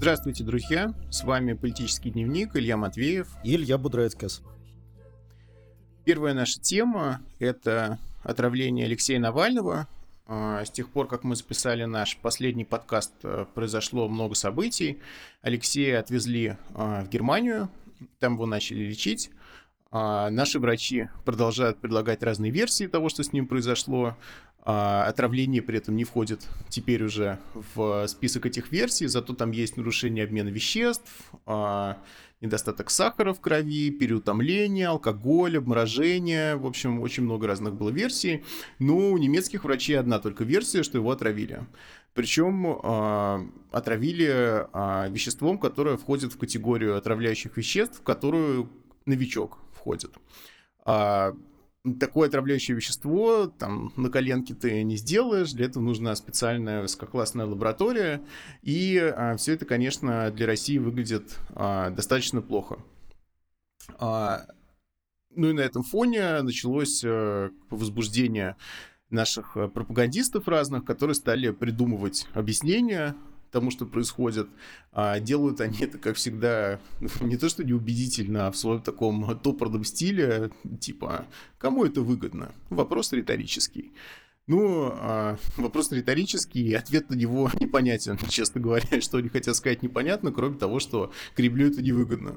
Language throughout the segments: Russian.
Здравствуйте, друзья! С вами «Политический дневник» Илья Матвеев и Илья Будрецкес. Первая наша тема — это отравление Алексея Навального. А, с тех пор, как мы записали наш последний подкаст, э, произошло много событий. Алексея отвезли а, в Германию, там его начали лечить. А, наши врачи продолжают предлагать разные версии того, что с ним произошло. А, отравление при этом не входит теперь уже в список этих версий, зато там есть нарушение обмена веществ, а, недостаток сахара в крови, переутомление, алкоголь, обморожение. В общем, очень много разных было версий. Но у немецких врачей одна только версия, что его отравили. Причем э, отравили веществом, которое входит в категорию отравляющих веществ, в которую новичок входит такое отравляющее вещество там на коленке ты не сделаешь, для этого нужна специальная высококлассная лаборатория, и а, все это, конечно, для России выглядит а, достаточно плохо. А, ну и на этом фоне началось а, возбуждение наших а, пропагандистов разных, которые стали придумывать объяснения тому, что происходит. А делают они это, как всегда, не то что неубедительно, а в своем таком топорном стиле, типа, кому это выгодно? Вопрос риторический. Ну, а, вопрос риторический, и ответ на него непонятен, честно говоря, что они хотят сказать непонятно, кроме того, что Кремлю это невыгодно.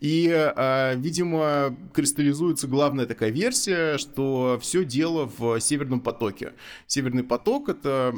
И, а, видимо, кристаллизуется главная такая версия, что все дело в Северном потоке. Северный поток — это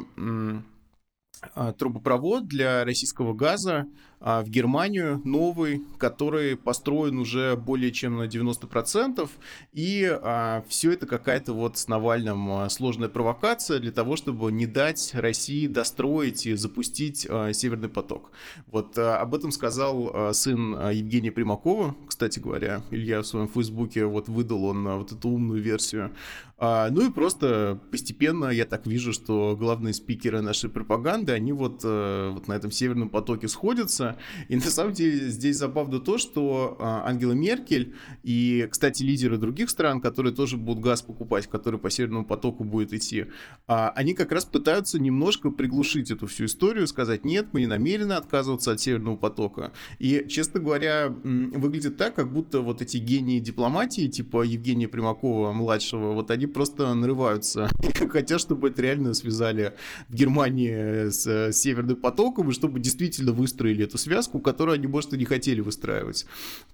трубопровод для российского газа в Германию, новый, который построен уже более чем на 90%, и а, все это какая-то вот с Навальным сложная провокация для того, чтобы не дать России достроить и запустить Северный поток. Вот об этом сказал сын Евгения Примакова, кстати говоря, Илья в своем фейсбуке вот выдал он вот эту умную версию. Ну и просто постепенно я так вижу, что главные спикеры нашей пропаганды, они вот, э, вот на этом Северном потоке сходятся, и на самом деле здесь забавно то, что а, Ангела Меркель и, кстати, лидеры других стран, которые тоже будут газ покупать, который по Северному потоку будет идти, а, они как раз пытаются немножко приглушить эту всю историю, сказать, нет, мы не намерены отказываться от Северного потока. И, честно говоря, выглядит так, как будто вот эти гении дипломатии, типа Евгения Примакова-младшего, вот они просто нарываются и хотят, чтобы это реально связали в Германии с Северным потоком, и чтобы действительно выстроили эту связку, которую они, может, и не хотели выстраивать.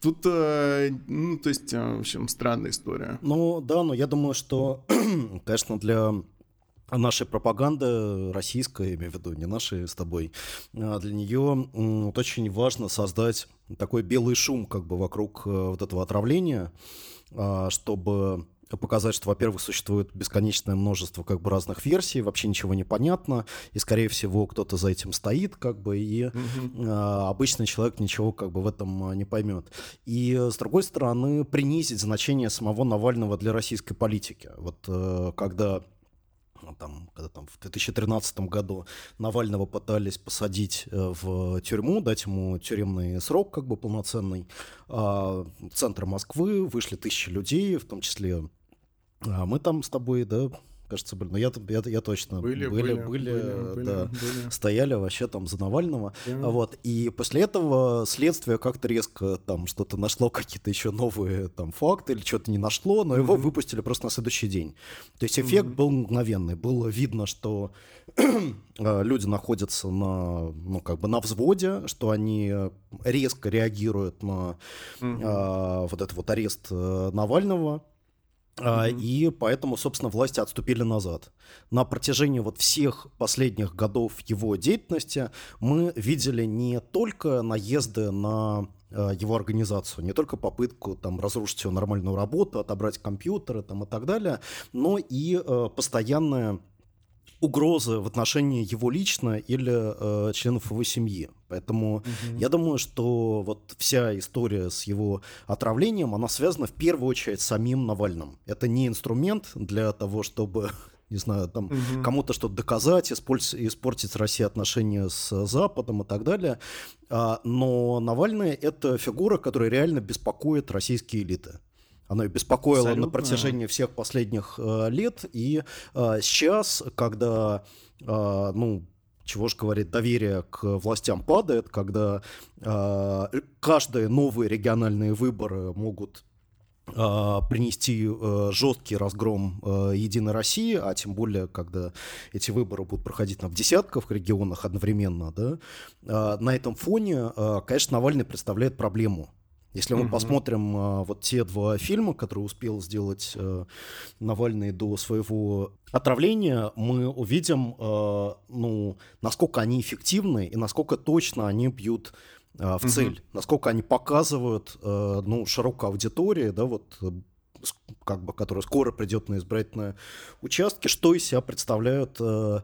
Тут, э, ну, то есть, э, в общем, странная история. Ну, да, но я думаю, что, конечно, для нашей пропаганды российской, я имею в виду, не нашей с тобой, а для нее вот очень важно создать такой белый шум как бы вокруг э, вот этого отравления, а, чтобы показать, что, во-первых, существует бесконечное множество как бы разных версий, вообще ничего не понятно, и, скорее всего, кто-то за этим стоит, как бы, и угу. э, обычный человек ничего как бы в этом а, не поймет. И, с другой стороны, принизить значение самого Навального для российской политики. Вот э, когда там, когда там в 2013 году Навального пытались посадить э, в тюрьму, дать ему тюремный срок как бы полноценный. А в центр Москвы вышли тысячи людей, в том числе а мы там с тобой, да, кажется, были. Но я, я, я точно были, были, были, были, были, да, были. стояли вообще там за Навального. Yeah. Вот. И после этого следствие как-то резко там что-то нашло, какие-то еще новые там факты или что-то не нашло, но mm-hmm. его выпустили просто на следующий день. То есть эффект mm-hmm. был мгновенный. Было видно, что а, люди находятся на, ну, как бы на взводе, что они резко реагируют на mm-hmm. а, вот этот вот арест э, Навального Mm-hmm. И поэтому, собственно, власти отступили назад. На протяжении вот всех последних годов его деятельности мы видели не только наезды на а, его организацию, не только попытку там разрушить его нормальную работу, отобрать компьютеры там и так далее, но и э, постоянное угрозы в отношении его лично или э, членов его семьи. Поэтому угу. я думаю, что вот вся история с его отравлением, она связана в первую очередь с самим Навальным. Это не инструмент для того, чтобы не знаю, там угу. кому-то что-то доказать, испортить, испортить России отношения с Западом и так далее. А, но Навальный это фигура, которая реально беспокоит российские элиты. Оно и беспокоило Абсолютно. на протяжении всех последних э, лет. И э, сейчас, когда, э, ну, чего же говорит, доверие к властям падает, когда э, каждые новые региональные выборы могут э, принести э, жесткий разгром э, Единой России, а тем более, когда эти выборы будут проходить на в десятках регионах одновременно, да, на этом фоне, конечно, Навальный представляет проблему если мы mm-hmm. посмотрим а, вот те два фильма, которые успел сделать а, Навальный до своего отравления, мы увидим, а, ну, насколько они эффективны и насколько точно они бьют а, в mm-hmm. цель, насколько они показывают, а, ну, широкой аудитории, да, вот как бы, которая скоро придет на избирательные участки, что из себя представляют э,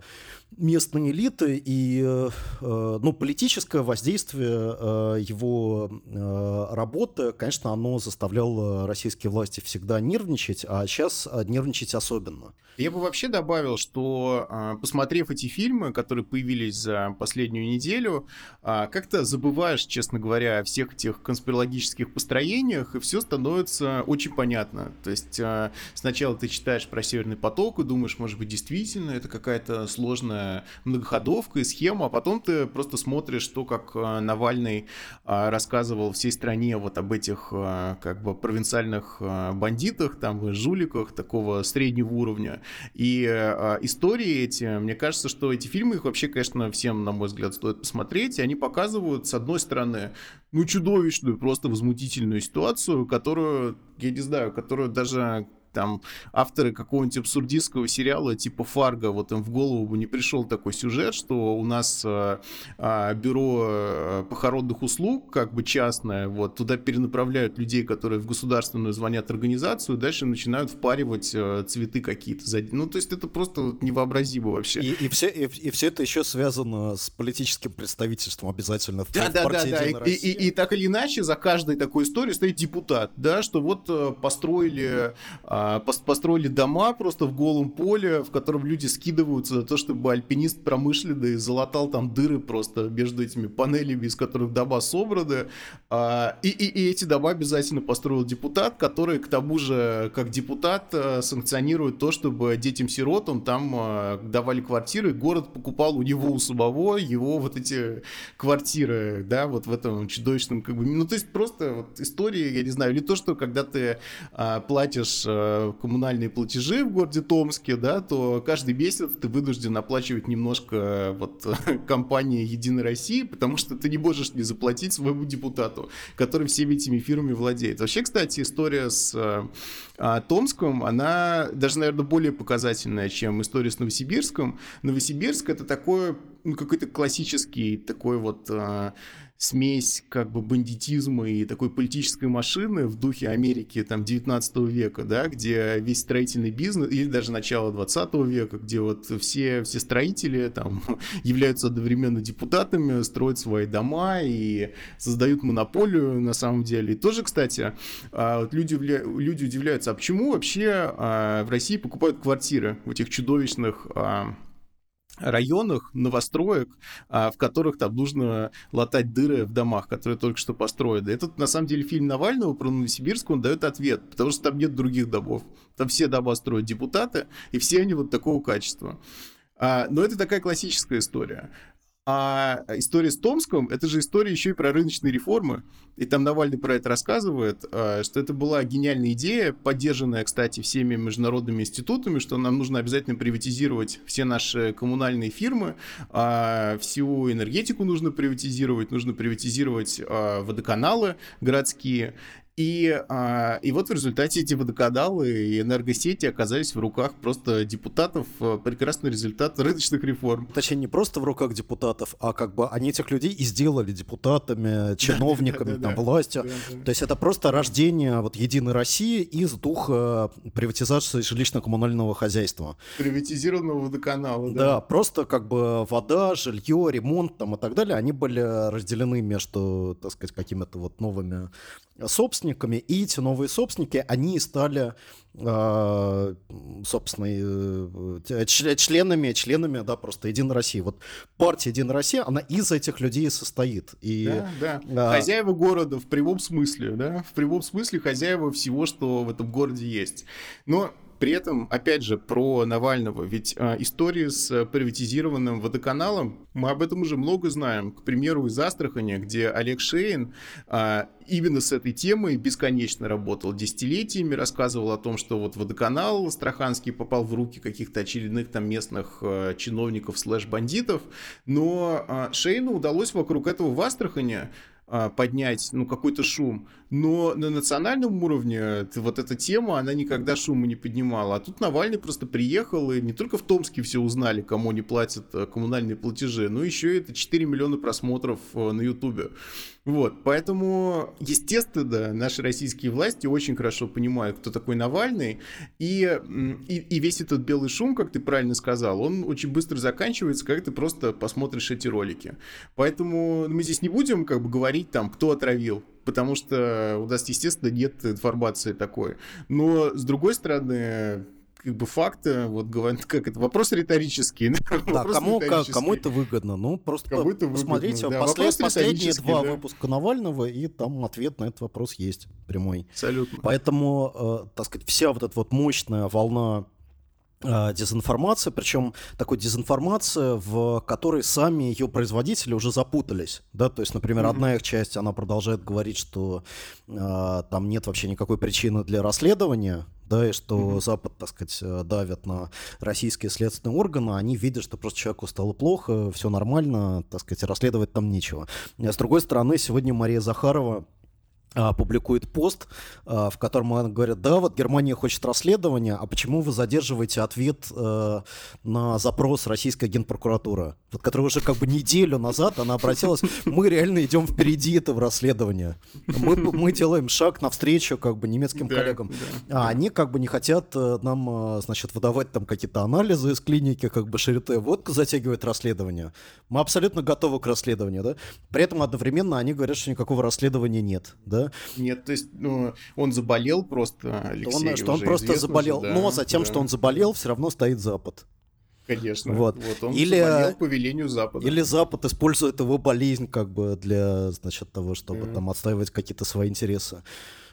местные элиты и э, ну, политическое воздействие э, его э, работы, конечно, оно заставляло российские власти всегда нервничать, а сейчас нервничать особенно. Я бы вообще добавил, что э, посмотрев эти фильмы, которые появились за последнюю неделю, э, как-то забываешь, честно говоря, о всех этих конспирологических построениях, и все становится очень понятно. То есть э, сначала ты читаешь про Северный поток и думаешь, может быть, действительно это какая-то сложная многоходовка и схема, а потом ты просто смотришь то, как э, Навальный э, рассказывал всей стране вот об этих э, как бы провинциальных э, бандитах, там, жуликах такого среднего уровня. И э, истории эти, мне кажется, что эти фильмы, их вообще, конечно, всем, на мой взгляд, стоит посмотреть, и они показывают, с одной стороны, ну, чудовищную, просто возмутительную ситуацию, которую, я не знаю, которую даже там авторы какого-нибудь абсурдистского сериала типа Фарго, вот им в голову бы не пришел такой сюжет, что у нас э, э, бюро э, похоронных услуг, как бы частное, вот туда перенаправляют людей, которые в государственную звонят организацию, дальше начинают впаривать э, цветы какие-то. Ну, то есть это просто вот невообразимо вообще. И, и, все, и, и все это еще связано с политическим представительством обязательно в, да, в да, да, да. И, и, и, и так или иначе за каждой такой историей стоит депутат, да, что вот построили а, построили дома просто в голом поле, в котором люди скидываются за то, чтобы альпинист промышленный залатал там дыры просто между этими панелями, из которых дома собраны. А, и, и, и эти дома обязательно построил депутат, который к тому же, как депутат, э, санкционирует то, чтобы детям-сиротам там э, давали квартиры, город покупал у него у самого его вот эти квартиры, да, вот в этом чудовищном, как бы, ну, то есть просто вот история, я не знаю, или то, что когда ты а, платишь а, коммунальные платежи в городе Томске, да, то каждый месяц ты вынужден оплачивать немножко э, вот компании Единой России, потому что ты не можешь не заплатить своему депутату, который всеми этими фирмами владеет. Вообще, кстати, история с э, а, Томском, она даже, наверное, более показательная, чем история с Новосибирском. Новосибирск это такой, ну, какой-то классический такой вот а, смесь как бы бандитизма и такой политической машины в духе Америки там 19 века, да, где весь строительный бизнес, или даже начало 20 века, где вот все, все строители там являются одновременно депутатами, строят свои дома и создают монополию на самом деле. И тоже, кстати, а, вот люди, люди удивляются, а почему вообще а, в России покупают квартиры в этих чудовищных а, районах новостроек, а, в которых там нужно латать дыры в домах, которые только что построены. Этот, на самом деле, фильм Навального про Новосибирск, он дает ответ, потому что там нет других домов. Там все дома строят депутаты, и все они вот такого качества. А, но это такая классическая история. А история с Томском, это же история еще и про рыночные реформы. И там Навальный про это рассказывает, а, что это была гениальная идея, поддержанная, кстати, всеми международными институтами, что нам нужно обязательно приватизировать все наши коммунальные фирмы, а, всю энергетику нужно приватизировать, нужно приватизировать а, водоканалы городские. И, а, и вот в результате эти водоканалы и энергосети оказались в руках просто депутатов. Э, прекрасный результат рыночных реформ. Точнее, не просто в руках депутатов, а как бы они этих людей и сделали депутатами, чиновниками, там, властью. То есть это просто рождение вот Единой России из духа приватизации жилищно-коммунального хозяйства. Приватизированного водоканала, да. Да, просто как бы вода, жилье, ремонт там и так далее, они были разделены между, так сказать, какими-то вот новыми собственниками, и эти новые собственники, они стали, э, собственно, э, членами, членами, да, просто Единой России. Вот партия Единой России, она из этих людей состоит. И, да, да. А... Хозяева города в прямом смысле, да, в прямом смысле хозяева всего, что в этом городе есть. Но При этом, опять же, про Навального. Ведь а, истории с приватизированным водоканалом, мы об этом уже много знаем. К примеру, из Астрахани, где Олег Шейн а, именно с этой темой бесконечно работал десятилетиями, рассказывал о том, что вот водоканал Астраханский попал в руки каких-то очередных там местных а, чиновников слэш-бандитов, но а, Шейну удалось вокруг этого в Астрахани поднять ну, какой-то шум. Но на национальном уровне вот эта тема, она никогда шума не поднимала. А тут Навальный просто приехал, и не только в Томске все узнали, кому не платят э, коммунальные платежи, но еще это 4 миллиона просмотров э, на Ютубе. Вот, поэтому, естественно, наши российские власти очень хорошо понимают, кто такой Навальный, и, и, и весь этот белый шум, как ты правильно сказал, он очень быстро заканчивается, когда ты просто посмотришь эти ролики. Поэтому мы здесь не будем как бы говорить там, кто отравил, потому что у нас, естественно, нет информации такой. Но, с другой стороны, как бы факты, вот говорят, как это, вопрос риторический. Да, вопрос кому, риторический. кому это выгодно? Ну, просто кому это посмотрите, выгодно, да, послед, последние два да. выпуска Навального, и там ответ на этот вопрос есть прямой. Абсолютно. Поэтому, э, так сказать, вся вот эта вот мощная волна дезинформация, причем такой дезинформация, в которой сами ее производители уже запутались, да, то есть, например, mm-hmm. одна их часть, она продолжает говорить, что э, там нет вообще никакой причины для расследования, да, и что mm-hmm. Запад, так сказать, э, давят на российские следственные органы, они видят, что просто человеку стало плохо, все нормально, так сказать, расследовать там нечего. А с другой стороны, сегодня Мария Захарова а, публикует пост, а, в котором она говорит, да, вот Германия хочет расследования, а почему вы задерживаете ответ э, на запрос российской генпрокуратуры, вот, которая уже как бы неделю назад она обратилась, мы реально идем впереди этого расследования, мы, мы делаем шаг навстречу как бы немецким да, коллегам, да, а они как бы не хотят э, нам, э, значит, выдавать там какие-то анализы из клиники, как бы Шарите, вот затягивает расследование, мы абсолютно готовы к расследованию, да, при этом одновременно они говорят, что никакого расследования нет, да, да? Нет, то есть ну, он заболел просто, Алексей, он, Что он просто заболел, уже, да, но за тем, да. что он заболел, все равно стоит Запад. Конечно. Вот. вот он или, заболел по велению Запада. Или Запад использует его болезнь как бы для, значит, того, чтобы yeah. там отстаивать какие-то свои интересы.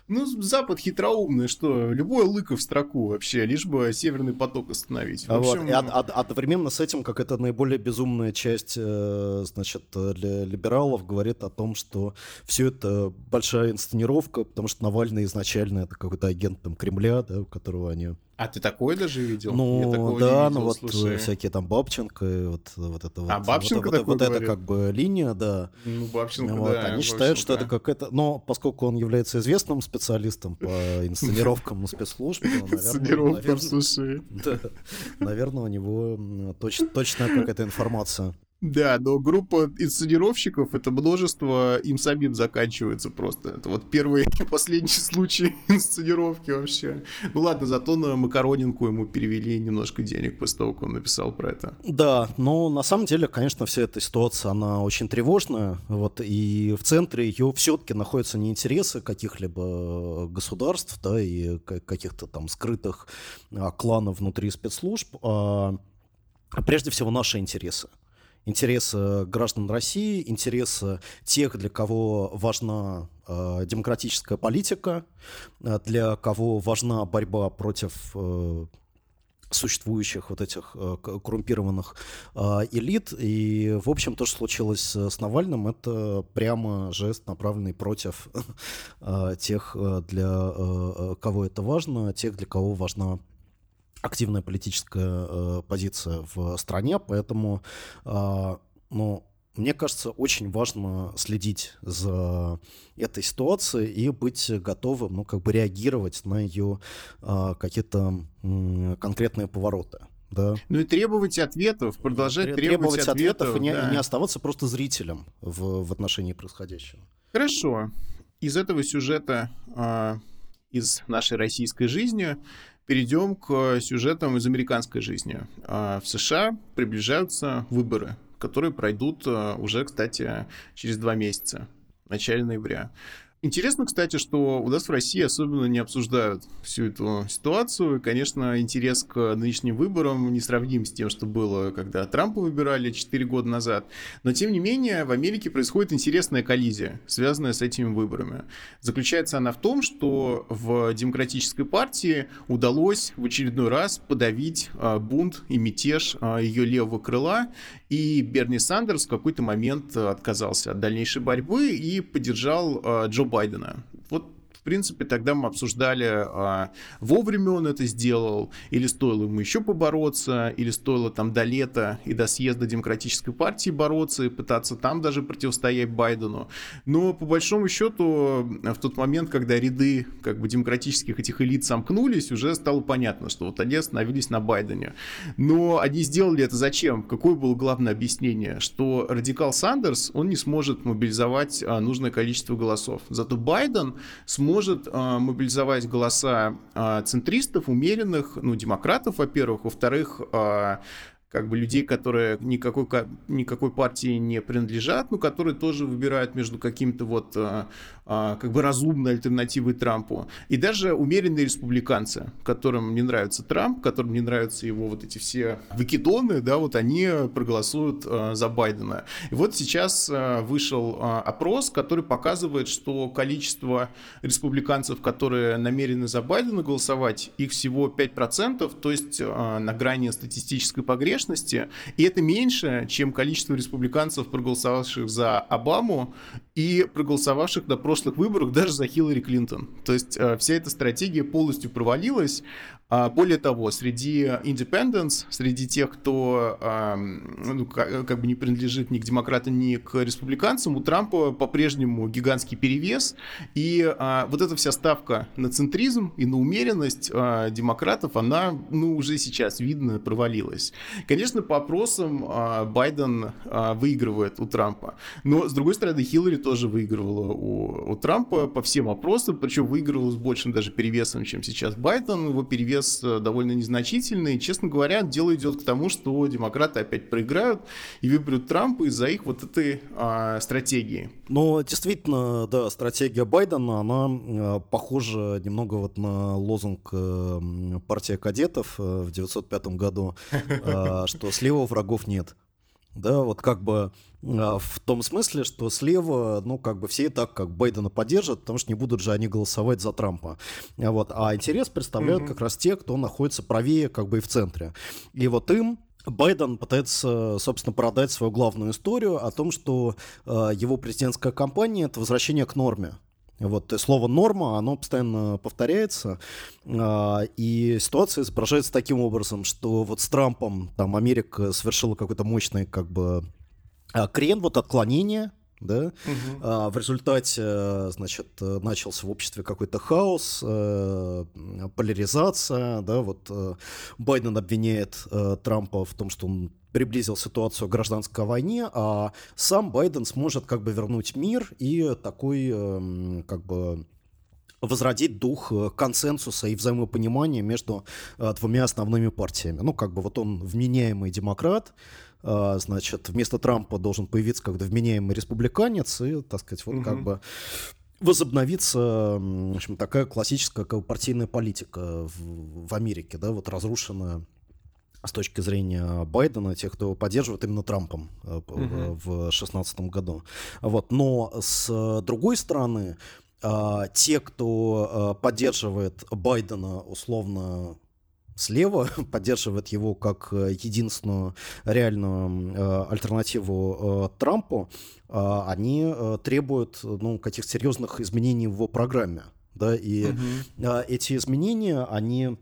Ну, Запад хитроумный, что любой лыко в строку вообще, лишь бы Северный поток остановить. В общем... вот. И од- од- одновременно с этим, как это наиболее безумная часть, э, значит, для либералов говорит о том, что все это большая инсценировка, потому что Навальный изначально это какой-то агент там Кремля, да, у которого они а ты такое даже видел? Ну, да, ну вот слушай. всякие там Бабченко, вот, вот это вот. А Бабченко вот, вот, вот это как бы линия, да. Ну, Бабченко, вот, да. Они Бабченко. считают, что это какая-то... Но поскольку он является известным специалистом по инсценировкам спецслужб, Инсценировкам, слушай. Наверное, у него точная какая-то информация. Да, но группа инсценировщиков, это множество им самим заканчивается просто. Это вот первый и последний случай инсценировки вообще. Ну ладно, зато на Макаронинку ему перевели немножко денег после того, как он написал про это. Да, но на самом деле, конечно, вся эта ситуация, она очень тревожная. Вот, и в центре ее все-таки находятся не интересы каких-либо государств, да, и каких-то там скрытых а, кланов внутри спецслужб, а прежде всего наши интересы интересы граждан России, интересы тех, для кого важна э, демократическая политика, э, для кого важна борьба против э, существующих вот этих э, коррумпированных э, элит. И, в общем, то, что случилось с Навальным, это прямо жест, направленный против э, тех, для э, кого это важно, тех, для кого важна активная политическая э, позиция в стране, поэтому, э, ну, мне кажется, очень важно следить за этой ситуацией и быть готовым, ну, как бы реагировать на ее э, какие-то э, конкретные повороты. Да. Ну и требовать ответов, продолжать требовать, требовать ответов, и не, да. и не оставаться просто зрителем в, в отношении происходящего. Хорошо. Из этого сюжета, э, из нашей российской жизни, перейдем к сюжетам из американской жизни. А, в США приближаются выборы, которые пройдут а, уже, кстати, через два месяца, в начале ноября. Интересно, кстати, что у нас в России особенно не обсуждают всю эту ситуацию. Конечно, интерес к нынешним выборам не сравним с тем, что было, когда Трампа выбирали 4 года назад. Но, тем не менее, в Америке происходит интересная коллизия, связанная с этими выборами. Заключается она в том, что в Демократической партии удалось в очередной раз подавить а, бунт и мятеж а, ее левого крыла, и Берни Сандерс в какой-то момент отказался от дальнейшей борьбы и поддержал а, Джо Байдена. Вот принципе, тогда мы обсуждали, а, вовремя он это сделал, или стоило ему еще побороться, или стоило там до лета и до съезда Демократической партии бороться и пытаться там даже противостоять Байдену. Но по большому счету в тот момент, когда ряды как бы демократических этих элит сомкнулись, уже стало понятно, что вот они остановились на Байдене. Но они сделали это зачем? Какое было главное объяснение? Что радикал Сандерс, он не сможет мобилизовать а, нужное количество голосов. Зато Байден сможет может э, мобилизовать голоса э, центристов, умеренных, ну, демократов, во-первых, во-вторых, э, как бы людей, которые никакой, никакой партии не принадлежат, но которые тоже выбирают между каким-то вот а, а, как бы разумной альтернативой Трампу. И даже умеренные республиканцы, которым не нравится Трамп, которым не нравятся его вот эти все выкидоны, да, вот они проголосуют а, за Байдена. И вот сейчас а, вышел а, опрос, который показывает, что количество республиканцев, которые намерены за Байдена голосовать, их всего 5%, то есть а, на грани статистической погрешности, погрешности, и это меньше, чем количество республиканцев, проголосовавших за Обаму и проголосовавших на прошлых выборах даже за Хиллари Клинтон. То есть э, вся эта стратегия полностью провалилась, а, более того, среди independents, среди тех, кто ну, как бы не принадлежит ни к демократам, ни к республиканцам, у Трампа по-прежнему гигантский перевес. И а, вот эта вся ставка на центризм и на умеренность а, демократов, она ну, уже сейчас видно провалилась. Конечно, по опросам Байден выигрывает у Трампа. Но, с другой стороны, Хиллари тоже выигрывала у, у Трампа по всем опросам, причем выигрывала с большим даже перевесом, чем сейчас Байден. Его перевес вес э, довольно незначительный. честно говоря, дело идет к тому, что демократы опять проиграют и выберут Трампа из-за их вот этой а, стратегии. Но действительно, да, стратегия Байдена, она а, похожа немного вот на лозунг а, партии кадетов в 1905 году, что слева врагов нет. Да, вот как бы а, в том смысле, что слева, ну, как бы все и так как Байдена поддержат, потому что не будут же они голосовать за Трампа. Вот. А интерес представляют mm-hmm. как раз те, кто находится правее, как бы и в центре. И вот им Байден пытается, собственно, продать свою главную историю о том, что э, его президентская кампания это возвращение к норме. Вот слово норма, оно постоянно повторяется, а, и ситуация изображается таким образом, что вот с Трампом там Америка совершила какой-то мощный как бы а, крен, вот отклонение, да, угу. а, в результате, значит, начался в обществе какой-то хаос, э, поляризация, да, вот э, Байден обвиняет э, Трампа в том, что он приблизил ситуацию к гражданской войне, а сам Байден сможет как бы вернуть мир и такой эм, как бы возродить дух э, консенсуса и взаимопонимания между э, двумя основными партиями. Ну, как бы вот он вменяемый демократ, э, значит, вместо Трампа должен появиться когда вменяемый республиканец, и, так сказать, вот угу. как бы возобновится, в общем, такая классическая как бы, партийная политика в, в Америке, да, вот разрушенная с точки зрения Байдена, тех, кто поддерживает именно Трампом uh-huh. в 2016 году. Вот. Но с другой стороны, а, те, кто поддерживает Байдена условно слева, поддерживает его как единственную реальную альтернативу Трампу, они требуют ну, каких-то серьезных изменений в его программе. Да, и uh-huh. эти изменения, они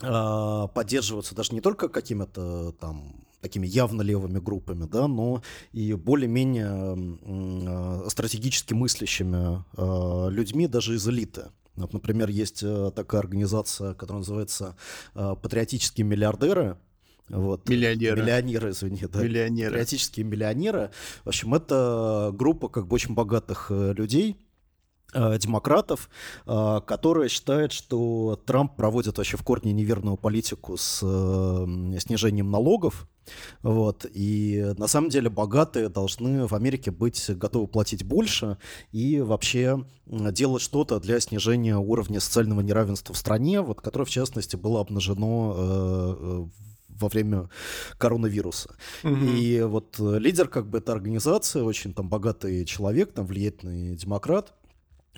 а, поддерживаться даже не только какими-то там такими явно левыми группами, да, но и более-менее а, стратегически мыслящими э, людьми даже из элиты. Вот, например, есть э, такая организация, которая называется э, «Патриотические миллиардеры», вот. Миллионеры. Миллионеры, извини, да. Миллионеры. Патриотические миллионеры. В общем, это группа как бы очень богатых людей, Э, демократов, э, которые считают, что Трамп проводит вообще в корне неверную политику с э, снижением налогов, вот. И на самом деле богатые должны в Америке быть готовы платить больше и вообще делать что-то для снижения уровня социального неравенства в стране, вот, которое, в частности, было обнажено во время коронавируса. Угу. И вот лидер как бы этой организации, очень там богатый человек, там влиятельный демократ,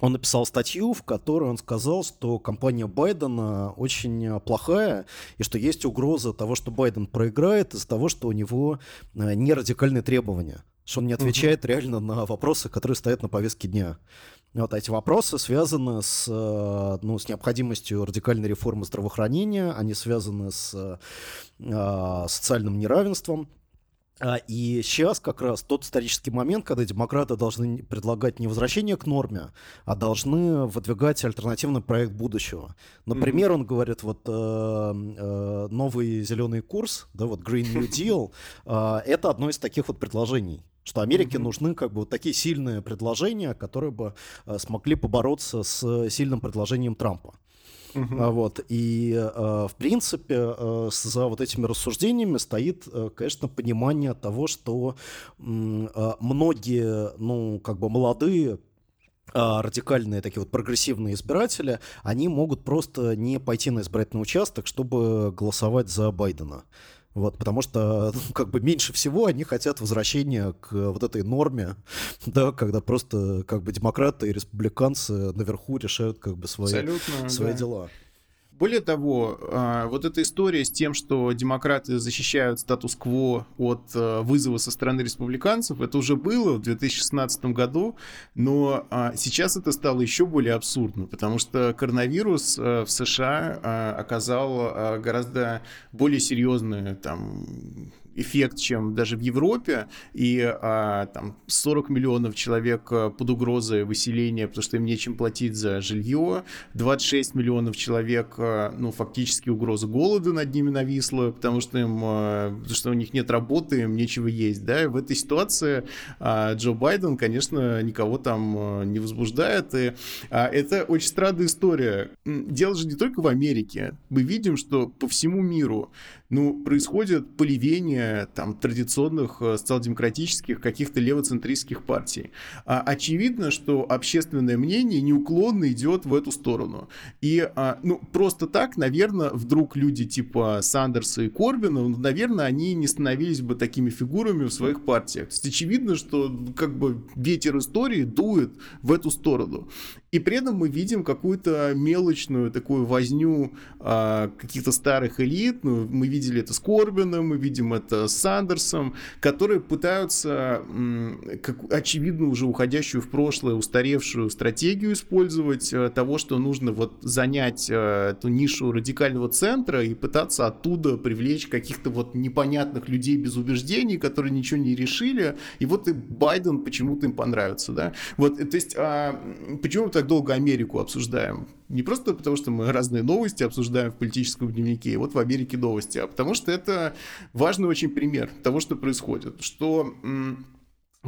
он написал статью, в которой он сказал, что кампания Байдена очень плохая, и что есть угроза того, что Байден проиграет из-за того, что у него э, не радикальные требования, что он не отвечает угу. реально на вопросы, которые стоят на повестке дня. Вот эти вопросы связаны с, э, ну, с необходимостью радикальной реформы здравоохранения, они связаны с э, социальным неравенством, и сейчас как раз тот исторический момент, когда демократы должны предлагать не возвращение к норме, а должны выдвигать альтернативный проект будущего. Например, mm-hmm. он говорит, вот э, э, новый зеленый курс, да, вот Green New Deal, э, это одно из таких вот предложений что Америке mm-hmm. нужны как бы вот такие сильные предложения, которые бы э, смогли побороться с сильным предложением Трампа. Uh-huh. Вот. И, э, в принципе, э, за вот этими рассуждениями стоит, э, конечно, понимание того, что многие, ну, как бы молодые радикальные такие вот прогрессивные избиратели, они могут просто не пойти на избирательный участок, чтобы голосовать за Байдена. Вот, потому что, ну, как бы меньше всего они хотят возвращения к вот этой норме, да, когда просто как бы демократы и республиканцы наверху решают как бы свои, свои да. дела. Более того, а, вот эта история с тем, что демократы защищают статус-кво от а, вызова со стороны республиканцев, это уже было в 2016 году, но а, сейчас это стало еще более абсурдно, потому что коронавирус в США оказал гораздо более серьезные там эффект, чем даже в Европе, и а, там 40 миллионов человек а, под угрозой выселения, потому что им нечем платить за жилье, 26 миллионов человек, а, ну, фактически угроза голода над ними нависла, потому что им, а, потому что у них нет работы, им нечего есть, да, и в этой ситуации а, Джо Байден, конечно, никого там не возбуждает, и а, это очень странная история. Дело же не только в Америке, мы видим, что по всему миру ну, происходит поливение там традиционных э, социал-демократических каких-то левоцентристских партий. А, очевидно, что общественное мнение неуклонно идет в эту сторону. И, а, ну, просто так, наверное, вдруг люди типа Сандерса и Корбина, ну, наверное, они не становились бы такими фигурами в своих партиях. То есть очевидно, что как бы ветер истории дует в эту сторону. И при этом мы видим какую-то мелочную такую возню а, каких-то старых элит. Ну, мы видели это с Корбином, мы видим это с Сандерсом, которые пытаются, как, очевидно, уже уходящую в прошлое, устаревшую стратегию использовать а, того, что нужно вот занять а, эту нишу радикального центра и пытаться оттуда привлечь каких-то вот непонятных людей без убеждений, которые ничего не решили. И вот и Байден почему-то им понравится, да. Вот, то есть, а, почему-то так долго Америку обсуждаем? Не просто потому, что мы разные новости обсуждаем в политическом дневнике, вот в Америке новости, а потому что это важный очень пример того, что происходит. Что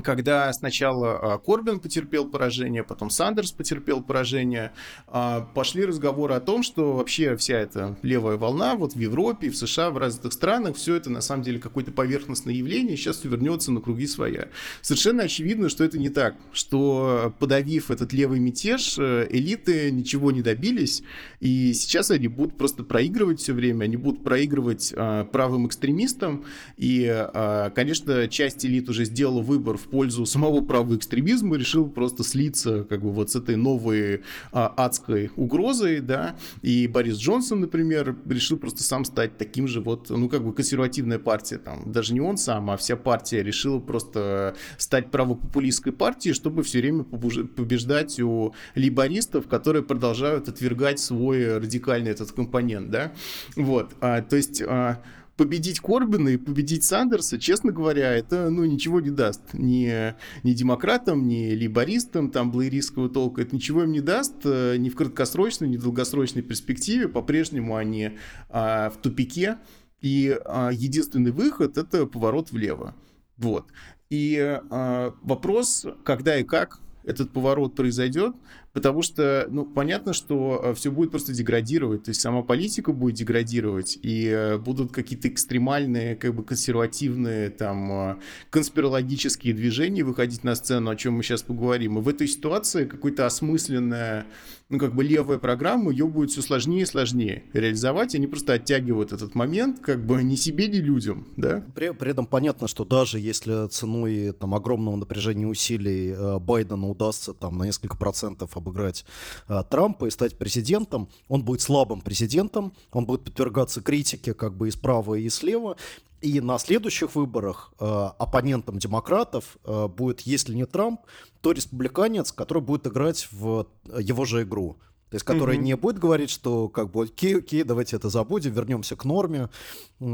когда сначала а, Корбин потерпел поражение, потом Сандерс потерпел поражение, а, пошли разговоры о том, что вообще вся эта левая волна вот в Европе, в США, в развитых странах, все это на самом деле какое-то поверхностное явление, сейчас все вернется на круги своя. Совершенно очевидно, что это не так, что подавив этот левый мятеж, э, элиты ничего не добились, и сейчас они будут просто проигрывать все время, они будут проигрывать а, правым экстремистам, и, конечно, часть элит уже сделала выбор в пользу самого правого экстремизма, решил просто слиться как бы вот с этой новой а, адской угрозой, да, и Борис Джонсон, например, решил просто сам стать таким же вот, ну, как бы консервативная партия, там, даже не он сам, а вся партия решила просто стать правопопулистской партией, чтобы все время побеждать у либористов, которые продолжают отвергать свой радикальный этот компонент, да, вот, а, то есть... А, победить Корбина и победить Сандерса, честно говоря, это ну, ничего не даст. Ни, ни демократам, ни либористам, там, блейристского толка, это ничего им не даст э, ни в краткосрочной, ни в долгосрочной перспективе. По-прежнему они а, в тупике. И а, единственный выход — это поворот влево. Вот. И а, вопрос, когда и как этот поворот произойдет, потому что, ну, понятно, что э, все будет просто деградировать, то есть сама политика будет деградировать, и э, будут какие-то экстремальные, как бы консервативные, там, э, конспирологические движения выходить на сцену, о чем мы сейчас поговорим. И в этой ситуации какой-то осмысленная, ну, как бы левая программа, ее будет все сложнее и сложнее реализовать, они просто оттягивают этот момент, как бы ни себе, ни людям, да? При, при этом понятно, что даже если ценой там огромного напряжения усилий Байдена удастся там на несколько процентов обыграть а, Трампа и стать президентом, он будет слабым президентом, он будет подвергаться критике как бы и справа, и слева, и на следующих выборах э, оппонентом демократов э, будет, если не Трамп, то республиканец, который будет играть в его же игру. То есть, который mm-hmm. не будет говорить, что как бы окей, окей, давайте это забудем, вернемся к норме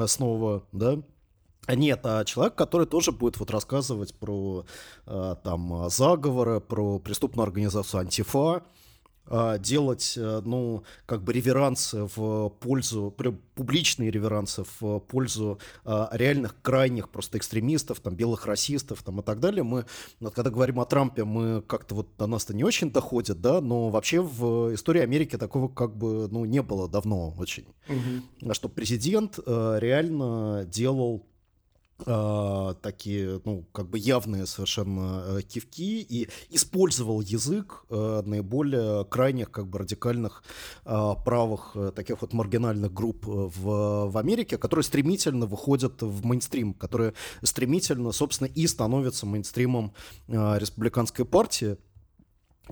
снова, да. Нет, а человек, который тоже будет вот рассказывать про э, там заговоры, про преступную организацию Антифа, э, делать, э, ну, как бы реверансы в пользу, публичные реверансы в пользу реальных крайних просто экстремистов, там, белых расистов, там, и так далее. Мы, вот, когда говорим о Трампе, мы как-то вот до нас-то не очень доходит, да, но вообще в истории Америки такого как бы, ну, не было давно очень. Угу. Что президент реально делал э, такие, ну, как бы явные совершенно э, кивки и использовал язык э, наиболее крайних, как бы радикальных э, правых, э, таких вот маргинальных групп в, в Америке, которые стремительно выходят в мейнстрим, которые стремительно, собственно, и становятся мейнстримом э, республиканской партии,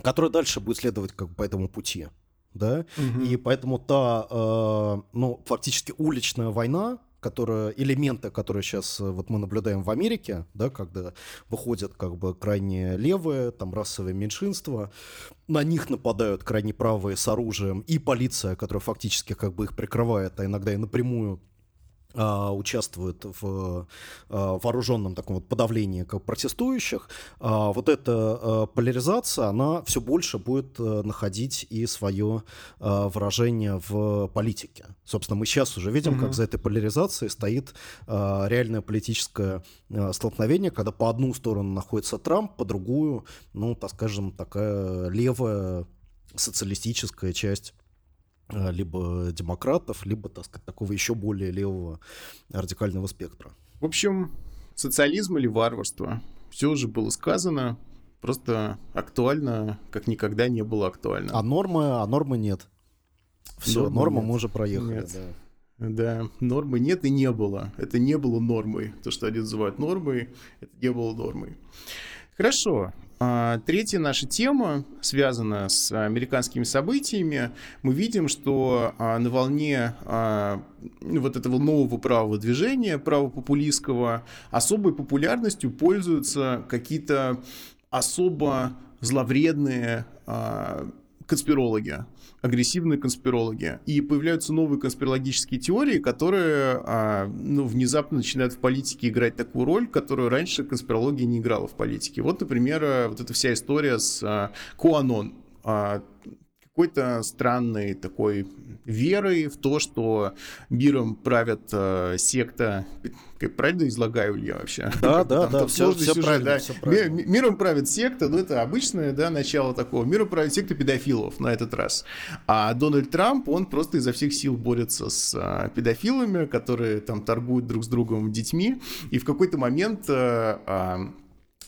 которая дальше будет следовать как бы по этому пути да, угу. и поэтому та, э, ну, фактически уличная война, которая, элементы, которые сейчас э, вот мы наблюдаем в Америке, да, когда выходят как бы крайне левые, там расовые меньшинства, на них нападают крайне правые с оружием, и полиция, которая фактически как бы их прикрывает, а иногда и напрямую а, участвуют в а, вооруженном таком вот подавлении как протестующих, а, вот эта поляризация, она все больше будет э, находить и свое выражение в политике. Собственно, мы сейчас уже видим, угу. как за этой поляризацией стоит реальное политическое столкновение, когда по одну сторону находится Трамп, по другую, ну, так скажем, такая левая социалистическая часть либо демократов, либо, так сказать, такого еще более левого радикального спектра. В общем, социализм или варварство. Все уже было сказано, просто актуально, как никогда не было актуально. А нормы, а нормы нет. Все, нормы, нормы нет. мы уже проехали. Нет. Да. Да, нормы нет и не было. Это не было нормой. То, что они называют нормой, это не было нормой. Хорошо. А, третья наша тема связана с американскими событиями. Мы видим, что а, на волне а, вот этого нового правого движения, правопопулистского, особой популярностью пользуются какие-то особо зловредные конспирологи агрессивные конспирологи. И появляются новые конспирологические теории, которые а, ну, внезапно начинают в политике играть такую роль, которую раньше конспирология не играла в политике. Вот, например, а, вот эта вся история с а, Куанон. Какой-то странной такой верой в то, что миром правят э, секта. Как правильно излагаю я вообще? Да, да, да, все, все, сюжет, правильно, да. все правильно. Миром правит секта, ну это обычное да, начало такого. Миром правит секта педофилов на этот раз. А Дональд Трамп, он просто изо всех сил борется с а, педофилами, которые там торгуют друг с другом детьми. И в какой-то момент а, а,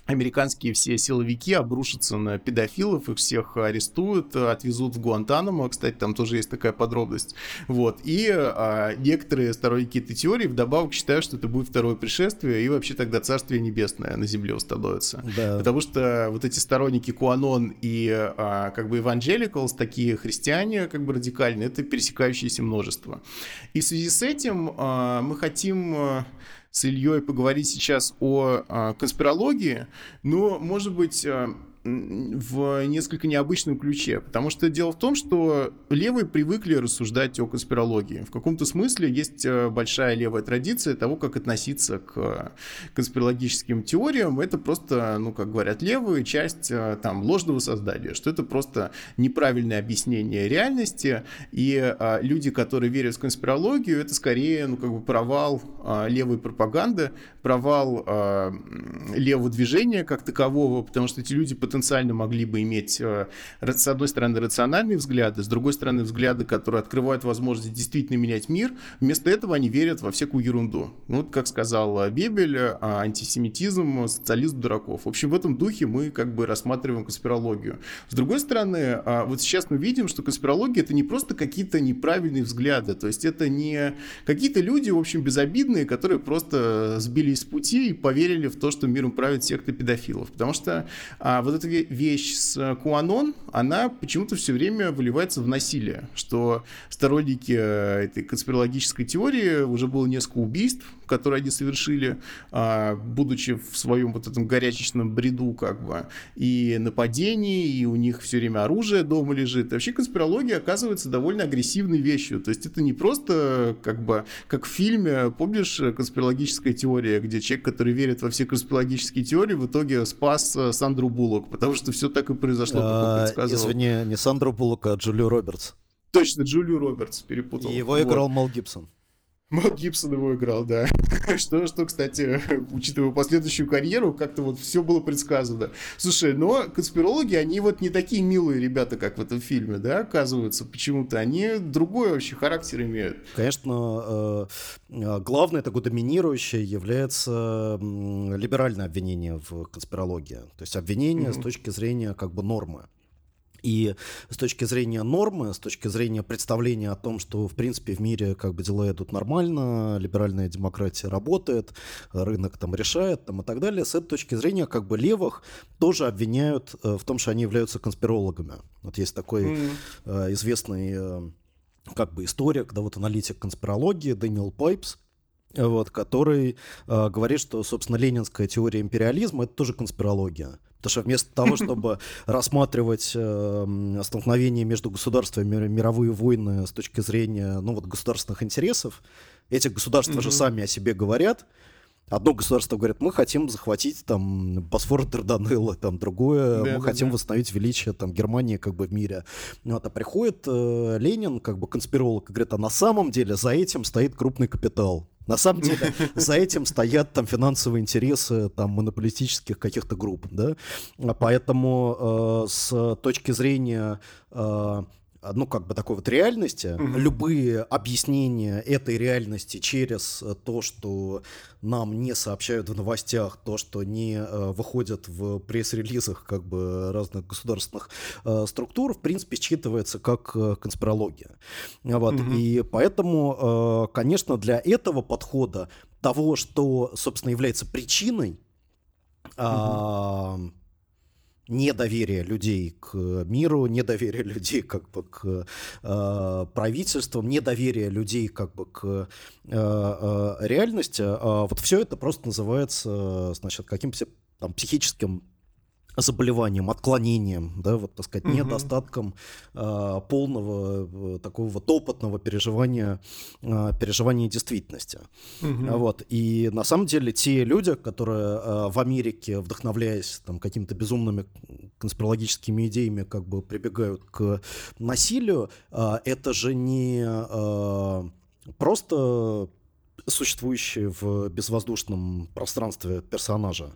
американские все силовики обрушатся на педофилов, их всех арестуют, отвезут в Гуантанамо, кстати, там тоже есть такая подробность, вот, и а, некоторые сторонники этой теории вдобавок считают, что это будет второе пришествие, и вообще тогда Царствие Небесное на земле установится, да. потому что вот эти сторонники Куанон и а, как бы Evangelicals, такие христиане как бы радикальные, это пересекающееся множество, и в связи с этим а, мы хотим а, с Ильей поговорить сейчас о а, конспирологии, но, может быть, а, в несколько необычном ключе, потому что дело в том, что левые привыкли рассуждать о конспирологии. В каком-то смысле есть э, большая левая традиция того, как относиться к конспирологическим теориям. Это просто, ну, как говорят левые, часть э, там ложного создания, что это просто неправильное объяснение реальности, и а, люди, которые верят в конспирологию, это скорее, ну, как бы провал а, левой пропаганды, провал а, левого движения как такового, потому что эти люди потенциально потенциально могли бы иметь, э, с одной стороны, рациональные взгляды, с другой стороны, взгляды, которые открывают возможность действительно менять мир. Вместо этого они верят во всякую ерунду. Ну, вот, как сказал Бебель, антисемитизм, социализм дураков. В общем, в этом духе мы как бы рассматриваем конспирологию. С другой стороны, вот сейчас мы видим, что конспирология — это не просто какие-то неправильные взгляды, то есть это не какие-то люди, в общем, безобидные, которые просто сбились с пути и поверили в то, что миром правит секта педофилов. Потому что а, вот эта вещь с Куанон, она почему-то все время выливается в насилие, что сторонники э, этой конспирологической теории уже было несколько убийств, которые они совершили, а, будучи в своем вот этом горячечном бреду, как бы, и нападений, и у них все время оружие дома лежит. И вообще конспирология оказывается довольно агрессивной вещью. То есть это не просто как бы как в фильме, помнишь, конспирологическая теория, где человек, который верит во все конспирологические теории, в итоге спас э, Сандру Буллок, потому что все так и произошло, как он а, предсказывал. Извини, не Сандру Буллок, а Джулию Робертс. Точно, Джулию Робертс перепутал. И его играл Мел Гибсон. Мэл Гибсон его играл, да. что, что, кстати, учитывая последующую карьеру, как-то вот все было предсказано. Слушай, но конспирологи, они вот не такие милые ребята, как в этом фильме, да, оказываются почему-то. Они другой вообще характер имеют. Конечно, э, э, главное такое доминирующее является либеральное обвинение в конспирологии. То есть обвинение mm-hmm. с точки зрения как бы нормы. И с точки зрения нормы, с точки зрения представления о том, что, в принципе, в мире как бы дела идут нормально, либеральная демократия работает, рынок там решает там, и так далее, с этой точки зрения как бы левых тоже обвиняют э, в том, что они являются конспирологами. Вот есть такой mm-hmm. известный э, как бы историк, да, вот аналитик конспирологии Дэниел Пайпс, вот, который э, говорит, что, собственно, ленинская теория империализма — это тоже конспирология. Потому что вместо того, чтобы рассматривать э, столкновения между государствами, мировые войны с точки зрения ну, вот, государственных интересов, эти государства же сами о себе говорят. Одно государство говорит, мы хотим захватить там Босфор Дарданеллы, там другое, да, мы да, хотим да. восстановить величие там Германии как бы в мире. Вот, а приходит э, Ленин, как бы конспиролог, и говорит, а на самом деле за этим стоит крупный капитал. На самом деле за этим стоят там финансовые интересы там монополистических каких-то групп, да, поэтому э, с точки зрения э, ну, как бы такой вот реальности, угу. любые объяснения этой реальности через то, что нам не сообщают в новостях, то, что не э, выходят в пресс-релизах как бы разных государственных э, структур, в принципе, считывается как э, конспирология. Вот. Угу. И поэтому, э, конечно, для этого подхода, того, что, собственно, является причиной, угу недоверие людей к миру, недоверие людей как бы к э, правительствам, недоверие людей как бы к э, э, реальности. Э, вот все это просто называется, значит, каким-то там психическим заболеванием, отклонением, да, вот, так сказать, угу. недостатком э, полного э, такого вот опытного переживания, э, переживания действительности. Угу. Вот. И на самом деле те люди, которые э, в Америке, вдохновляясь там какими-то безумными конспирологическими идеями, как бы прибегают к насилию, э, это же не э, просто существующие в безвоздушном пространстве персонажа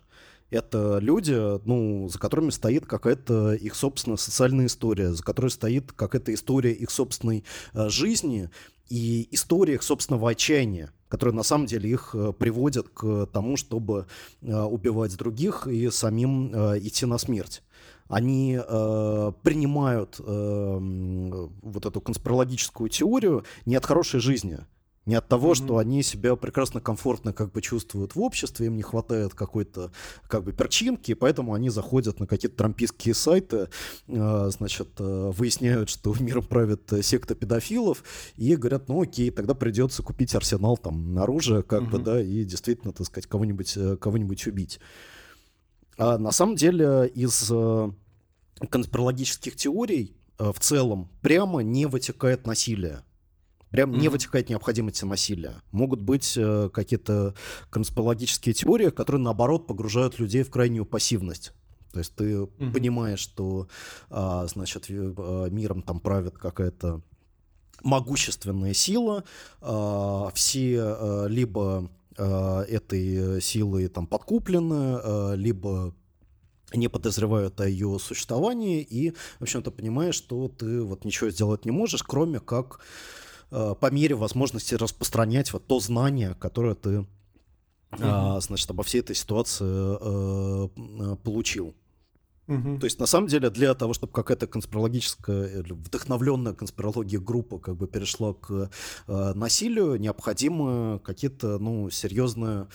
это люди, ну, за которыми стоит какая-то их собственная социальная история, за которой стоит какая-то история их собственной э, жизни и история их собственного отчаяния, которая на самом деле их э, приводит к тому, чтобы э, убивать других и самим идти на смерть. Они э, принимают э, вот эту конспирологическую теорию не от хорошей жизни, не от того, mm-hmm. что они себя прекрасно комфортно как бы чувствуют в обществе, им не хватает какой-то как бы перчинки, поэтому они заходят на какие-то трампийские сайты, э, значит, э, выясняют, что миром правит секта педофилов, и говорят, ну окей, тогда придется купить арсенал там оружия, как mm-hmm. бы, да, и действительно, так сказать, кого-нибудь, э, кого-нибудь убить. А на самом деле из э, конспирологических теорий э, в целом прямо не вытекает насилие. Прям mm-hmm. не вытекает необходимости насилия. Могут быть э, какие-то конспирологические теории, которые, наоборот, погружают людей в крайнюю пассивность. То есть ты mm-hmm. понимаешь, что, а, значит, а, миром там правит какая-то могущественная сила, а, все а, либо а, этой силой там подкуплены, а, либо не подозревают о ее существовании, и, в общем-то, понимаешь, что ты вот ничего сделать не можешь, кроме как по мере возможности распространять вот то знание, которое ты, э, значит, обо всей этой ситуации э, э получил. Угу. То есть, на самом деле, для того, чтобы какая-то конспирологическая, вдохновленная конспирология группа как бы перешла к э, насилию, необходимо какие-то, ну, серьезные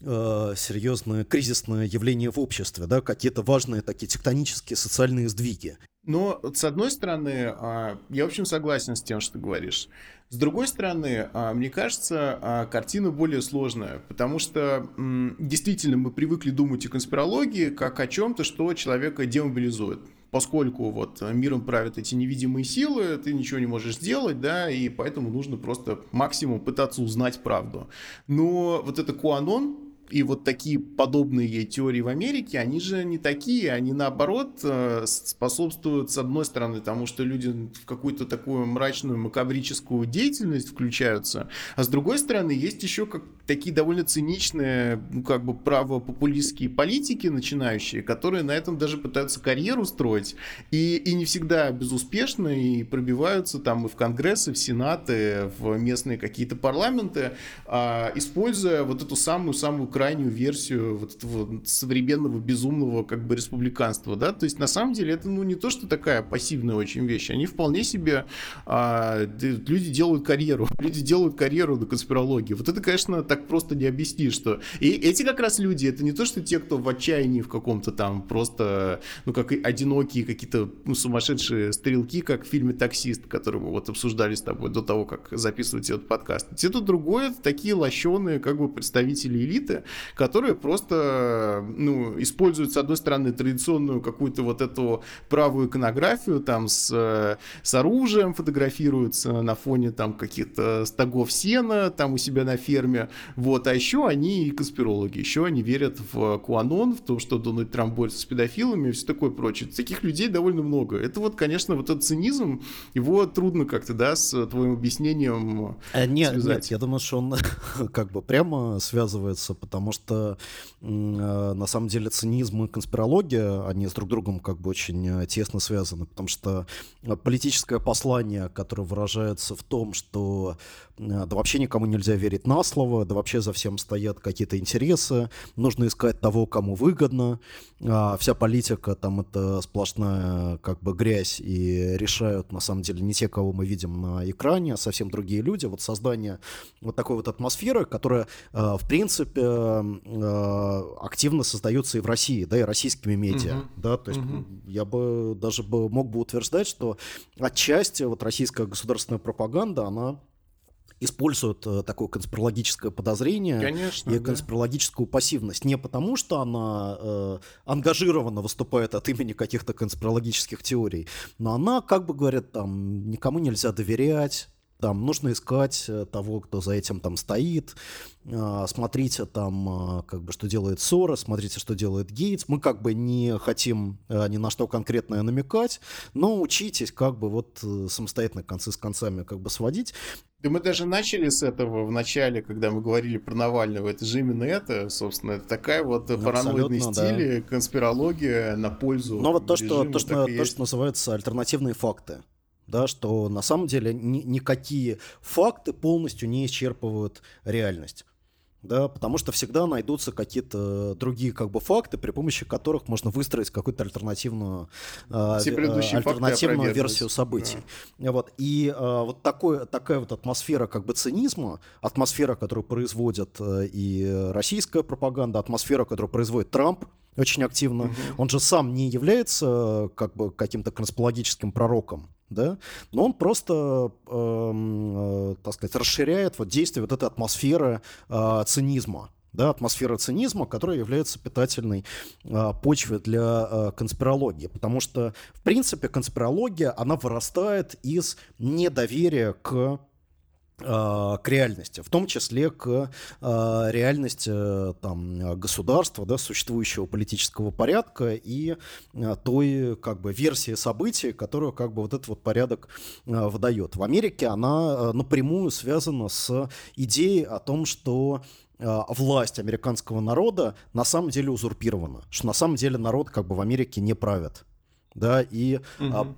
э, серьезное кризисное явление в обществе, да, какие-то важные такие тектонические социальные сдвиги. Но, с одной стороны, а, я, в общем, согласен с тем, что ты говоришь. С другой стороны, а, мне кажется, а, картина более сложная, потому что действительно мы привыкли думать о конспирологии как о чем-то, что человека демобилизует поскольку вот миром правят эти невидимые силы, ты ничего не можешь сделать, да, и поэтому нужно просто максимум пытаться узнать правду. Но вот это Куанон, и вот такие подобные теории в Америке, они же не такие, они наоборот э, способствуют, с одной стороны, тому, что люди в какую-то такую мрачную макабрическую деятельность включаются, а с другой стороны, есть еще как такие довольно циничные, ну, как бы правопопулистские политики начинающие, которые на этом даже пытаются карьеру строить, и, и не всегда безуспешно, и пробиваются там и в Конгрессы, в Сенаты, в местные какие-то парламенты, а, используя вот эту самую-самую крайнюю версию вот этого современного безумного как бы республиканства, да, то есть на самом деле это ну не то, что такая пассивная очень вещь, они вполне себе а, люди делают карьеру, люди делают карьеру на конспирологии. Вот это, конечно, так просто не объяснишь, что и эти как раз люди, это не то, что те, кто в отчаянии в каком-то там просто, ну как и одинокие какие-то ну, сумасшедшие стрелки, как в фильме «Таксист», который мы вот обсуждали с тобой до того, как записывать этот подкаст. Это другое, такие лощеные как бы представители элиты, которые просто, ну, используют, с одной стороны, традиционную какую-то вот эту правую иконографию, там, с, с оружием фотографируются на фоне, там, каких-то стогов сена, там, у себя на ферме, вот, а еще они конспирологи, еще они верят в Куанон, в то, что Дональд Трамп борется с педофилами и все такое прочее. Таких людей довольно много. Это вот, конечно, вот этот цинизм, его трудно как-то, да, с твоим объяснением а, нет, связать. Нет, я думаю, что он как бы прямо связывается, потому потому что э, на самом деле цинизм и конспирология, они с друг другом как бы очень э, тесно связаны, потому что э, политическое послание, которое выражается в том, что да вообще никому нельзя верить на слово, да вообще за всем стоят какие-то интересы, нужно искать того, кому выгодно, а вся политика там это сплошная как бы грязь и решают на самом деле не те, кого мы видим на экране, а совсем другие люди. Вот создание вот такой вот атмосферы, которая в принципе активно создается и в России, да, и российскими медиа, угу. да, то есть угу. я бы даже бы мог бы утверждать, что отчасти вот российская государственная пропаганда, она используют э, такое конспирологическое подозрение Конечно, и да. конспирологическую пассивность. Не потому, что она э, ангажированно выступает от имени каких-то конспирологических теорий, но она, как бы говорят, там, никому нельзя доверять, там нужно искать э, того, кто за этим там стоит, а, смотрите там, а, как бы, что делает Сора, смотрите, что делает Гейтс. Мы как бы не хотим ни на что конкретное намекать, но учитесь как бы вот э, самостоятельно концы с концами как бы сводить. Да мы даже начали с этого в начале, когда мы говорили про Навального. Это же именно это, собственно, это такая вот ну, параноидный стиль, да. конспирология на пользу. Но вот то, что, то, что, то, что называется альтернативные факты да, что на самом деле ни, никакие факты полностью не исчерпывают реальность да, потому что всегда найдутся какие-то другие как бы факты, при помощи которых можно выстроить какую-то альтернативную, э, альтернативную версию событий. Да. Вот. И э, вот такой, такая вот атмосфера как бы цинизма, атмосфера, которую производит э, и российская пропаганда, атмосфера, которую производит Трамп, очень активно. Угу. Он же сам не является как бы каким-то конспирологическим пророком, да, но он просто, э, э, так сказать, расширяет вот действие вот этой атмосферы э, цинизма, да, атмосфера цинизма, которая является питательной э, почвой для э, конспирологии, потому что, в принципе, конспирология, она вырастает из недоверия к к реальности, в том числе к э, реальности там, государства, да, существующего политического порядка и той как бы, версии событий, которую как бы, вот этот вот порядок выдает. В Америке она напрямую связана с идеей о том, что власть американского народа на самом деле узурпирована, что на самом деле народ как бы в Америке не правит да, и угу. а,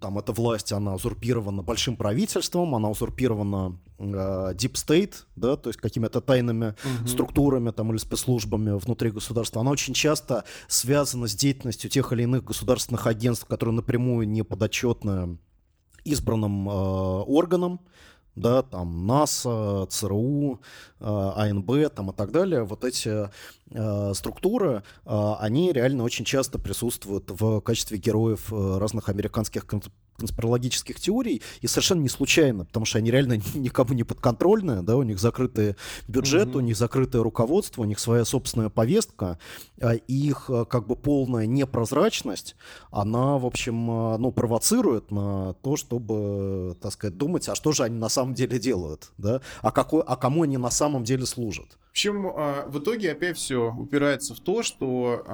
там эта власть, она узурпирована большим правительством, она узурпирована э, deep state, да, то есть какими-то тайными угу. структурами там или спецслужбами внутри государства. Она очень часто связана с деятельностью тех или иных государственных агентств, которые напрямую не подотчетны избранным э, органам, да, там НАСА, ЦРУ, АНБ там и так далее, вот эти э, структуры, э, они реально очень часто присутствуют в качестве героев э, разных американских конспирологических теорий, и совершенно не случайно, потому что они реально никому не подконтрольны, да, у них закрытый бюджет, mm-hmm. у них закрытое руководство, у них своя собственная повестка, а их э, как бы полная непрозрачность, она, в общем, э, ну, провоцирует на то, чтобы, так сказать, думать, а что же они на самом деле делают, да, а, какой, а кому они на самом деле служат. В общем, э, в итоге опять все упирается в то, что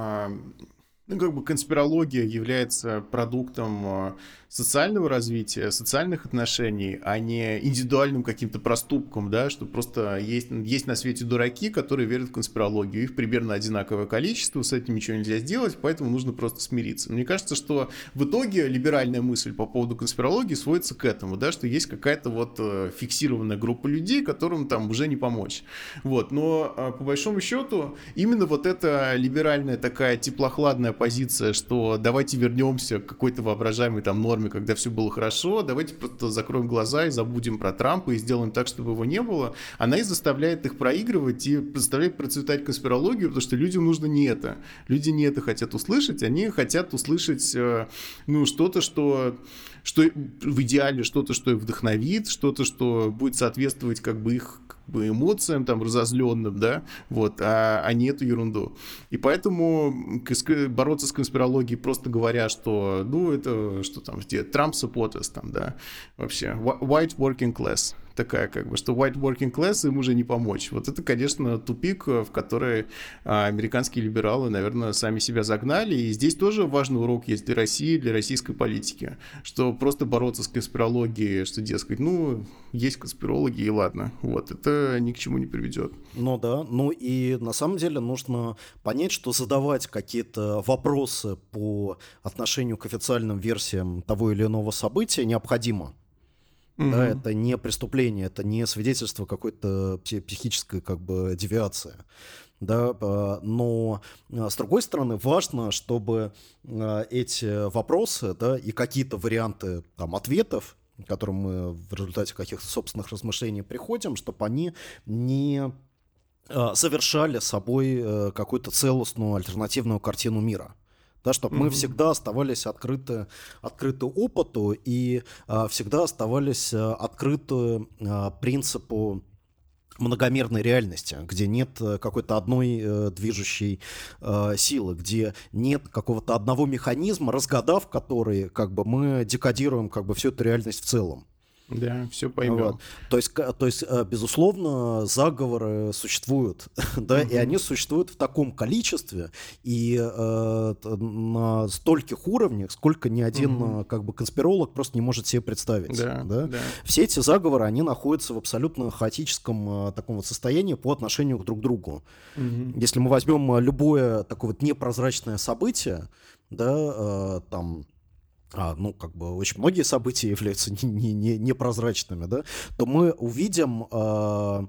ну, как бы конспирология является продуктом социального развития, социальных отношений, а не индивидуальным каким-то проступком, да, что просто есть, есть на свете дураки, которые верят в конспирологию, их примерно одинаковое количество, с этим ничего нельзя сделать, поэтому нужно просто смириться. Мне кажется, что в итоге либеральная мысль по поводу конспирологии сводится к этому, да, что есть какая-то вот э, фиксированная группа людей, которым там уже не помочь. Вот, но э, по большому счету именно вот эта либеральная такая теплохладная позиция, что давайте вернемся к какой-то воображаемой там норме норме, когда все было хорошо, давайте просто закроем глаза и забудем про Трампа и сделаем так, чтобы его не было, она и заставляет их проигрывать и заставляет процветать конспирологию, потому что людям нужно не это. Люди не это хотят услышать, они хотят услышать э, ну, что-то, что что в идеале что-то, что их вдохновит, что-то, что будет соответствовать как бы их эмоциям там разозленным, да, вот, а, а не эту ерунду. И поэтому бороться с конспирологией просто говоря, что, ну, это, что там, где Трамп supporters там, да, вообще, white working class, такая, как бы, что white working class им уже не помочь. Вот это, конечно, тупик, в который а, американские либералы, наверное, сами себя загнали. И здесь тоже важный урок есть для России, для российской политики, что просто бороться с конспирологией, что, дескать, ну, есть конспирологи, и ладно. Вот, это ни к чему не приведет. Ну да, ну и на самом деле нужно понять, что задавать какие-то вопросы по отношению к официальным версиям того или иного события необходимо. Mm-hmm. Да, это не преступление, это не свидетельство какой-то психической как бы девиации. Да, а, но а, с другой стороны важно, чтобы а, эти вопросы да, и какие-то варианты там, ответов, к которым мы в результате каких-то собственных размышлений приходим, чтобы они не совершали собой э, какую-то целостную альтернативную картину мира да, чтобы mm-hmm. мы всегда оставались открыты, открыты опыту и а, всегда оставались а, открыты а, принципу многомерной реальности, где нет э, какой-то одной э, движущей э, силы, где нет какого-то одного механизма, разгадав который, как бы мы декодируем как бы всю эту реальность в целом. Да, все поймем. Вот. То, есть, то есть, э, безусловно, заговоры существуют, да, угу. и они существуют в таком количестве и э, на стольких уровнях, сколько ни один угу. как бы конспиролог просто не может себе представить. Да, да? Да. Все эти заговоры, они находятся в абсолютно хаотическом э, таком вот состоянии по отношению друг к другу. Угу. Если мы возьмем любое такое вот непрозрачное событие, да, э, там а, ну, как бы очень многие события являются не, не, непрозрачными, да, то мы увидим, э,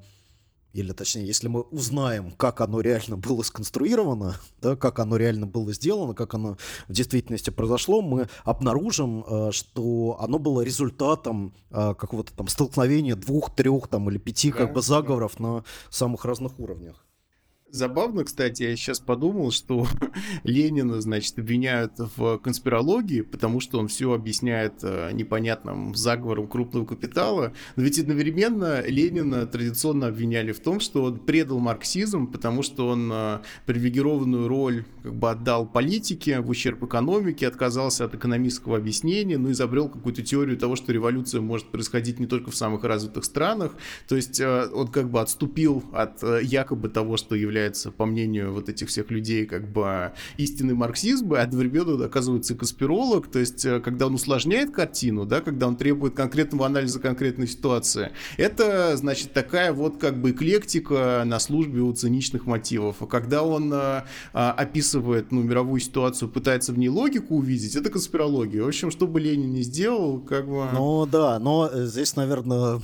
или точнее, если мы узнаем, как оно реально было сконструировано, да, как оно реально было сделано, как оно в действительности произошло, мы обнаружим, э, что оно было результатом э, какого-то там столкновения двух, трех там или пяти да, как бы заговоров да. на самых разных уровнях. Забавно, кстати, я сейчас подумал, что Ленина, значит, обвиняют в конспирологии, потому что он все объясняет э, непонятным заговором крупного капитала. Но ведь одновременно Ленина традиционно обвиняли в том, что он предал марксизм, потому что он э, привилегированную роль как бы отдал политике в ущерб экономике, отказался от экономического объяснения, ну, изобрел какую-то теорию того, что революция может происходить не только в самых развитых странах. То есть э, он как бы отступил от якобы того, что является является, по мнению вот этих всех людей, как бы истинный марксизм, а одновременно оказывается конспиролог, то есть э, когда он усложняет картину, да, когда он требует конкретного анализа конкретной ситуации, это, значит, такая вот как бы эклектика на службе у циничных мотивов. А когда он а, описывает, ну, мировую ситуацию, пытается в ней логику увидеть, это конспирология. В общем, что бы Ленин не сделал, как бы... Ну, да, но здесь, наверное,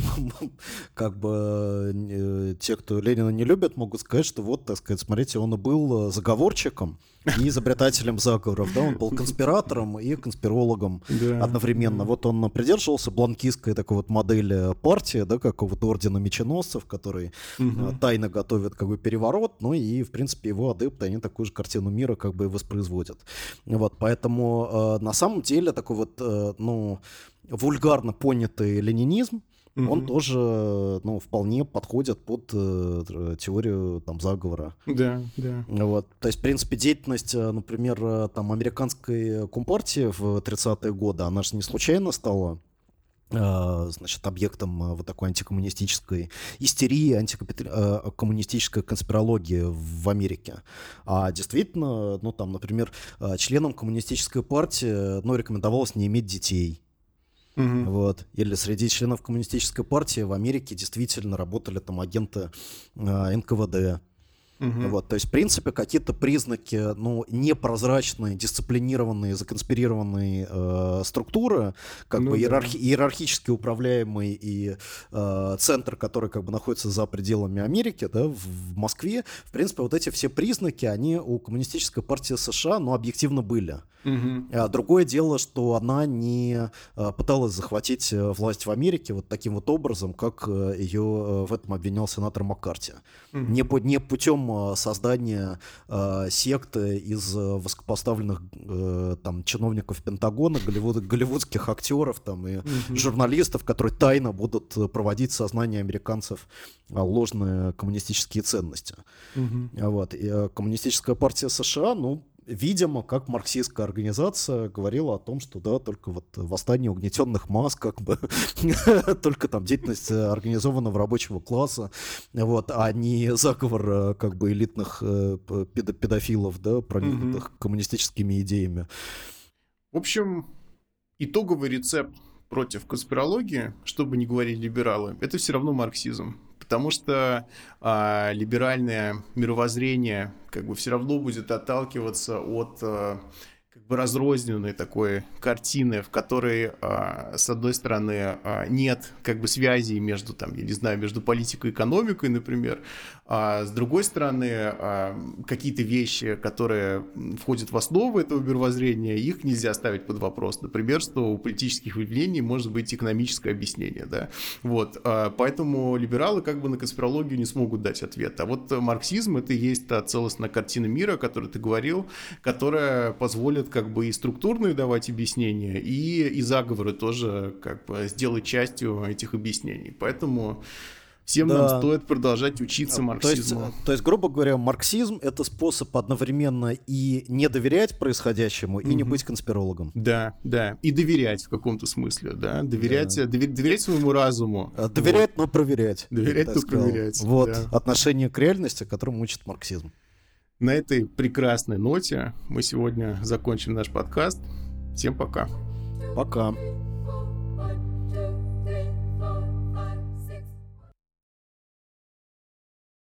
как бы те, кто Ленина не любят, могут сказать, что вот, так сказать, смотрите, он и был заговорщиком, и изобретателем заговоров, да, он был конспиратором и конспирологом да. одновременно. Вот он придерживался бланкистской такой вот модели партии, да, какого-то ордена меченосцев, который угу. тайно готовит как бы переворот, ну и, в принципе, его адепты, они такую же картину мира как бы воспроизводят. Вот, поэтому э, на самом деле такой вот, э, ну, вульгарно понятый ленинизм, угу. он тоже, ну, вполне подходит под э, теорию там заговора. Да, да. Вот, то есть, в принципе, деятельность, э, например, э, там американской компартии в 30-е годы, она же не случайно стала э, значит, объектом вот такой антикоммунистической истерии, антикоммунистической конспирологии в Америке. А действительно, ну там, например, членам коммунистической партии, ну, рекомендовалось не иметь детей. Угу. Вот. Или среди членов коммунистической партии в Америке действительно работали там агенты э, НКВД. Угу. Вот, то есть, в принципе, какие-то признаки, ну, непрозрачные, дисциплинированные, законспирированные э, структуры, как ну, бы иерархи- иерархически управляемый и э, центр, который как бы находится за пределами Америки, да, в, в Москве, в принципе, вот эти все признаки, они у коммунистической партии США, ну, объективно были. Угу. Другое дело, что она не а, пыталась захватить э, власть в Америке вот таким вот образом, как э, ее э, в этом обвинял сенатор Маккарти. Угу. Не, не путем создания э, секты из высокопоставленных э, там чиновников Пентагона, голливуд, голливудских актеров там и угу. журналистов, которые тайно будут проводить в сознании американцев ложные коммунистические ценности. Угу. Вот. И коммунистическая партия США, ну, видимо, как марксистская организация говорила о том, что да, только вот восстание угнетенных масс, как бы только там деятельность организованного рабочего класса, вот, а не заговор э, как бы элитных э, педофилов, да, проникнутых угу. коммунистическими идеями. В общем, итоговый рецепт против конспирологии, что бы ни говорили либералы, это все равно марксизм потому что а, либеральное мировоззрение как бы все равно будет отталкиваться от а, как бы разрозненной такой картины, в которой, а, с одной стороны, а, нет как бы связей между, там, я не знаю, между политикой и экономикой, например, а с другой стороны, а, какие-то вещи, которые входят в основу этого мировоззрения, их нельзя ставить под вопрос. Например, что у политических явлений может быть экономическое объяснение, да. Вот, а, поэтому либералы как бы на конспирологию не смогут дать ответ. А вот марксизм — это и есть та целостная картина мира, о которой ты говорил, которая позволит как бы и структурные давать объяснения, и, и заговоры тоже как бы сделать частью этих объяснений. Поэтому Всем да. нам стоит продолжать учиться марксизму. То есть, то есть, грубо говоря, марксизм это способ одновременно и не доверять происходящему, и угу. не быть конспирологом. Да, да. И доверять в каком-то смысле, да. Доверять, да. Довер, доверять своему разуму. А, доверять, вот. но проверять. Доверять, но сказал. проверять. Вот да. отношение к реальности, которому учит марксизм. На этой прекрасной ноте мы сегодня закончим наш подкаст. Всем пока. Пока.